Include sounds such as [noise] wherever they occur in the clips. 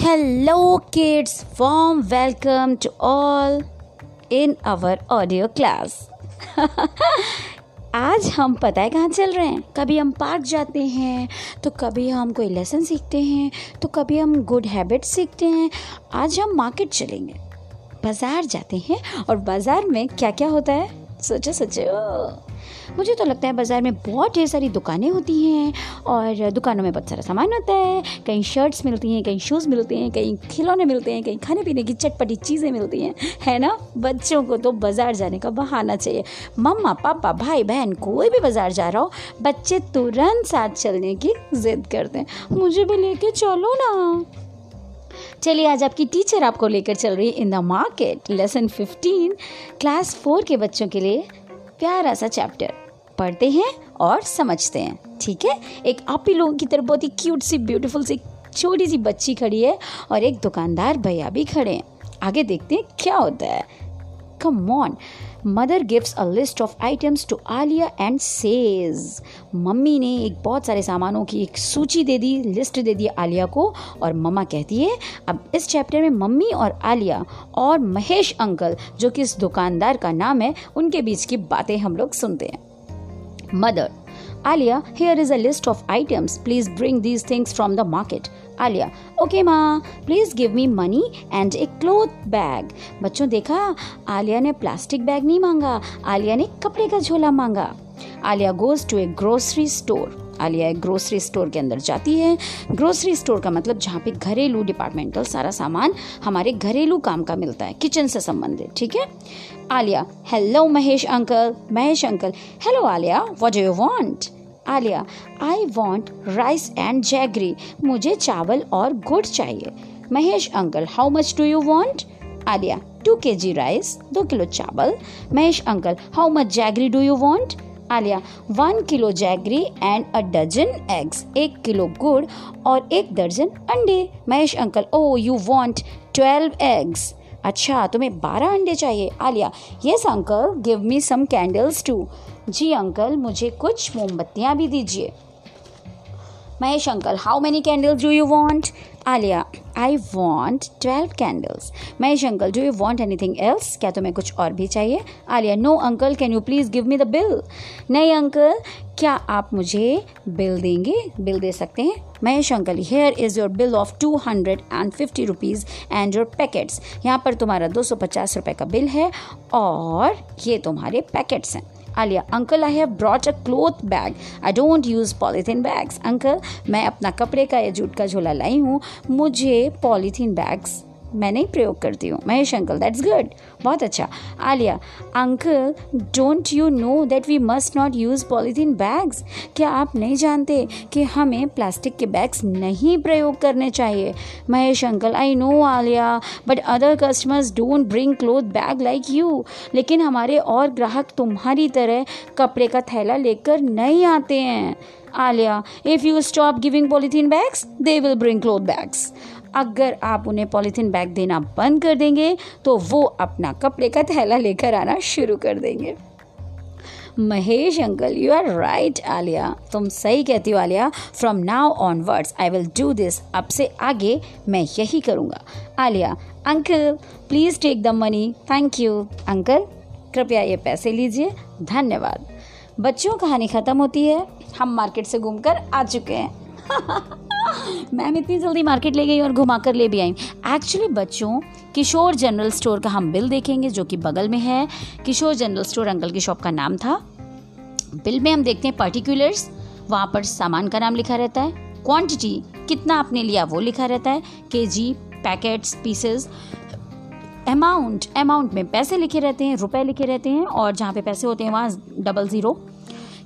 Hello, kids. Warm welcome to all in our audio class. [laughs] आज हम पता है कहाँ चल रहे हैं? कभी हम पार्क जाते हैं तो कभी हम कोई लेसन सीखते हैं तो कभी हम गुड हैबिट सीखते हैं। आज हम मार्केट चलेंगे। बाज़ार जाते हैं और बाज़ार में क्या क्या होता है? सोचो सोचो। मुझे तो लगता है बाज़ार में बहुत ढेर सारी दुकानें होती हैं और दुकानों में बहुत सारा सामान होता है। कहीं शर्ट्स मिलती हैं, कहीं शूज़ मिलते हैं, कहीं खिलौने मिलते हैं, कहीं खाने पीने की चटपटी चीज़ें मिलती हैं। है ना? बच्चों को तो बाज़ार जाने का बहाना चाहिए। मम्मा, पापा, भाई, बहन, कोई भी बाज़ार जा रहा हो, बच्चे तुरंत साथ चलने की ज़िद करते हैं। मुझे भी लेके चलो ना। चलिए, आज आपकी टीचर आपको लेकर चल रही है in the market lesson 15 class four के बच्चों के लिए। प्यारा सा चैप्टर पढ़ते हैं और समझते हैं, ठीक है? एक आप ही लोगों की तरफ़ बहुत ही क्यूट सी ब्यूटीफुल सी, छोटी सी बच्ची खड़ी है और एक दुकानदार भैया भी खड़े हैं। आगे देखते हैं क्या होता है। Come on mother gives a list of items to Aliya and says mummy ने एक बहुत सारे सामानों की एक सूची दे दी लिस्ट दे दी आलिया को और मम्मा कहती है, अब इस चैप्टर में मम्मी और आलिया और महेश अंकल, जो कि इस दुकानदार का नाम है, उनके बीच की बातें हम लोग सुनते हैं. Mother Aliya here is a list of items please bring these things from the market Aliya okay माँ please give me money and a cloth bag बच्चों, देखा? आलिया ने प्लास्टिक बैग नहीं मांगा। आलिया ने कपड़े का झोला मांगा। Aliya goes to a grocery store Aliya एक ग्रोसरी स्टोर के अंदर जाती है। ग्रोसरी स्टोर का मतलब जहाँ पे घरेलू डिपार्टमेंटल सारा सामान हमारे घरेलू काम का मिलता है किचन से संबंधित, ठीक है? Aliya hello Mahesh uncle Mahesh uncle. Hello Aliya what do you want Aliya I want rice and jaggery मुझे चावल और गुड़ चाहिए. Mahesh uncle how much do you want Aliya two K G rice दो किलो चावल. Mahesh uncle how much jaggery do you want Aliya one kilo jaggery and a dozen eggs एक kilo गुड़ और एक दर्जन अंडे. Mahesh uncle oh you want twelve eggs अच्छा तुम्हें बारह अंडे चाहिए. Aliya yes uncle give me some candles too जी अंकल, मुझे कुछ मोमबत्तियाँ भी दीजिए। Mahesh uncle how many candles do you want Aliya I want twelve candles Mahesh uncle do you want anything else क्या तुम्हें कुछ और भी चाहिए? Aliya no uncle can you please give me the bill नहीं अंकल क्या आप मुझे बिल देंगे? बिल दे सकते हैं? Mahesh uncle here is your bill of two hundred and fifty rupees and your packets यहाँ पर तुम्हारा दो सौ पचास रुपये का बिल है और ये तुम्हारे पैकेट्स हैं। Aliya uncle I have brought a cloth bag I don't use polythene bags uncle मैं अपना कपड़े का या जूट का झोला लाई हूँ। मुझे पॉलीथीन बैग्स मैं नहीं प्रयोग करती हूँ। महेश अंकल दैट्स गुड बहुत अच्छा। Aliya uncle don't you know that we must not use polythene bags क्या आप नहीं जानते कि हमें प्लास्टिक के बैग्स नहीं प्रयोग करने चाहिए? Mahesh uncle I know Aliya but other customers don't bring cloth bag like you लेकिन हमारे और ग्राहक तुम्हारी तरह कपड़े का थैला लेकर नहीं आते हैं। Aliya if you stop giving polythene bags they will bring cloth bags अगर आप उन्हें पॉलीथीन बैग देना बंद कर देंगे तो वो अपना कपड़े का थैला लेकर आना शुरू कर देंगे। Mahesh uncle you are right Aliya. तुम सही कहती हो, Aliya. From now onwards I will do this अब से आगे मैं यही करूँगा। Aliya, uncle please take the money thank you uncle, कृपया ये पैसे लीजिए। धन्यवाद। बच्चों, कहानी ख़त्म होती है। हम मार्केट से घूमकर आ चुके हैं। [laughs] मैम इतनी जल्दी मार्केट ले गई और घुमा कर ले भी आई। एक्चुअली बच्चों, किशोर जनरल स्टोर का हम बिल देखेंगे, जो कि बगल में है। किशोर जनरल स्टोर अंकल की शॉप का नाम था। बिल में हम देखते हैं पर्टिकुलर्स वहाँ पर सामान का नाम लिखा रहता है। क्वांटिटी कितना आपने लिया, वो लिखा रहता है। K G packets pieces amount amount में पैसे लिखे रहते हैं, रुपए लिखे रहते हैं, और जहाँ पे पैसे होते हैं, वहाँ डबल ज़ीरो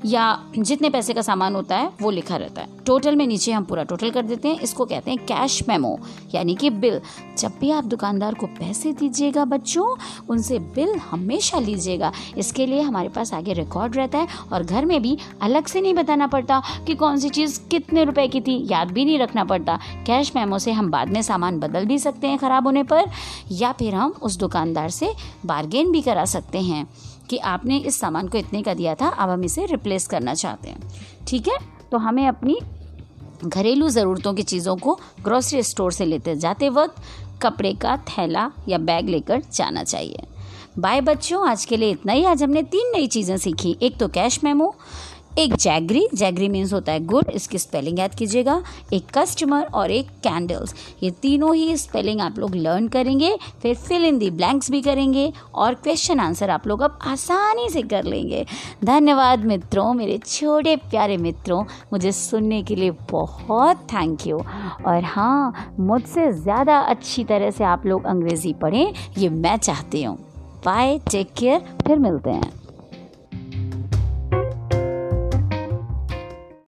या जितने पैसे का सामान होता है, वो लिखा रहता है। टोटल में नीचे हम पूरा टोटल कर देते हैं। इसको कहते हैं कैश मेमो यानी कि बिल जब भी आप दुकानदार को पैसे दीजिएगा बच्चों, उनसे बिल हमेशा लीजिएगा। इसके लिए हमारे पास आगे रिकॉर्ड रहता है और घर में भी अलग से नहीं बताना पड़ता कि कौन सी चीज़ कितने रुपए की थी। याद भी नहीं रखना पड़ता। कैश मेमो से हम बाद में सामान बदल भी सकते हैं ख़राब होने पर, या फिर हम उस दुकानदार से बार्गेन भी करा सकते हैं। कि आपने इस सामान को इतने का दिया था, अब हम इसे रिप्लेस करना चाहते हैं। ठीक है? तो हमें अपनी घरेलू ज़रूरतों की चीज़ों को ग्रोसरी स्टोर से लेते, जाते वक्त कपड़े का थैला या बैग लेकर जाना चाहिए। बाय बच्चों, आज के लिए इतना ही। आज हमने तीन नई चीज़ें सीखी। एक तो कैश मेमो एक जैगरी जैगरी मीन्स होता है गुड, इसकी स्पेलिंग याद कीजिएगा, एक कस्टमर और एक कैंडल्स ये तीनों ही स्पेलिंग आप लोग लर्न करेंगे, फिर फिल इन दी ब्लैंक्स भी करेंगे और क्वेश्चन आंसर आप लोग अब आसानी से कर लेंगे। धन्यवाद मित्रों, मेरे छोटे प्यारे मित्रों, मुझे सुनने के लिए बहुत थैंक यू और हाँ मुझसे ज़्यादा अच्छी तरह से आप लोग अंग्रेज़ी पढ़ें, ये मैं चाहती हूँ। बाय टेक केयर फिर मिलते हैं।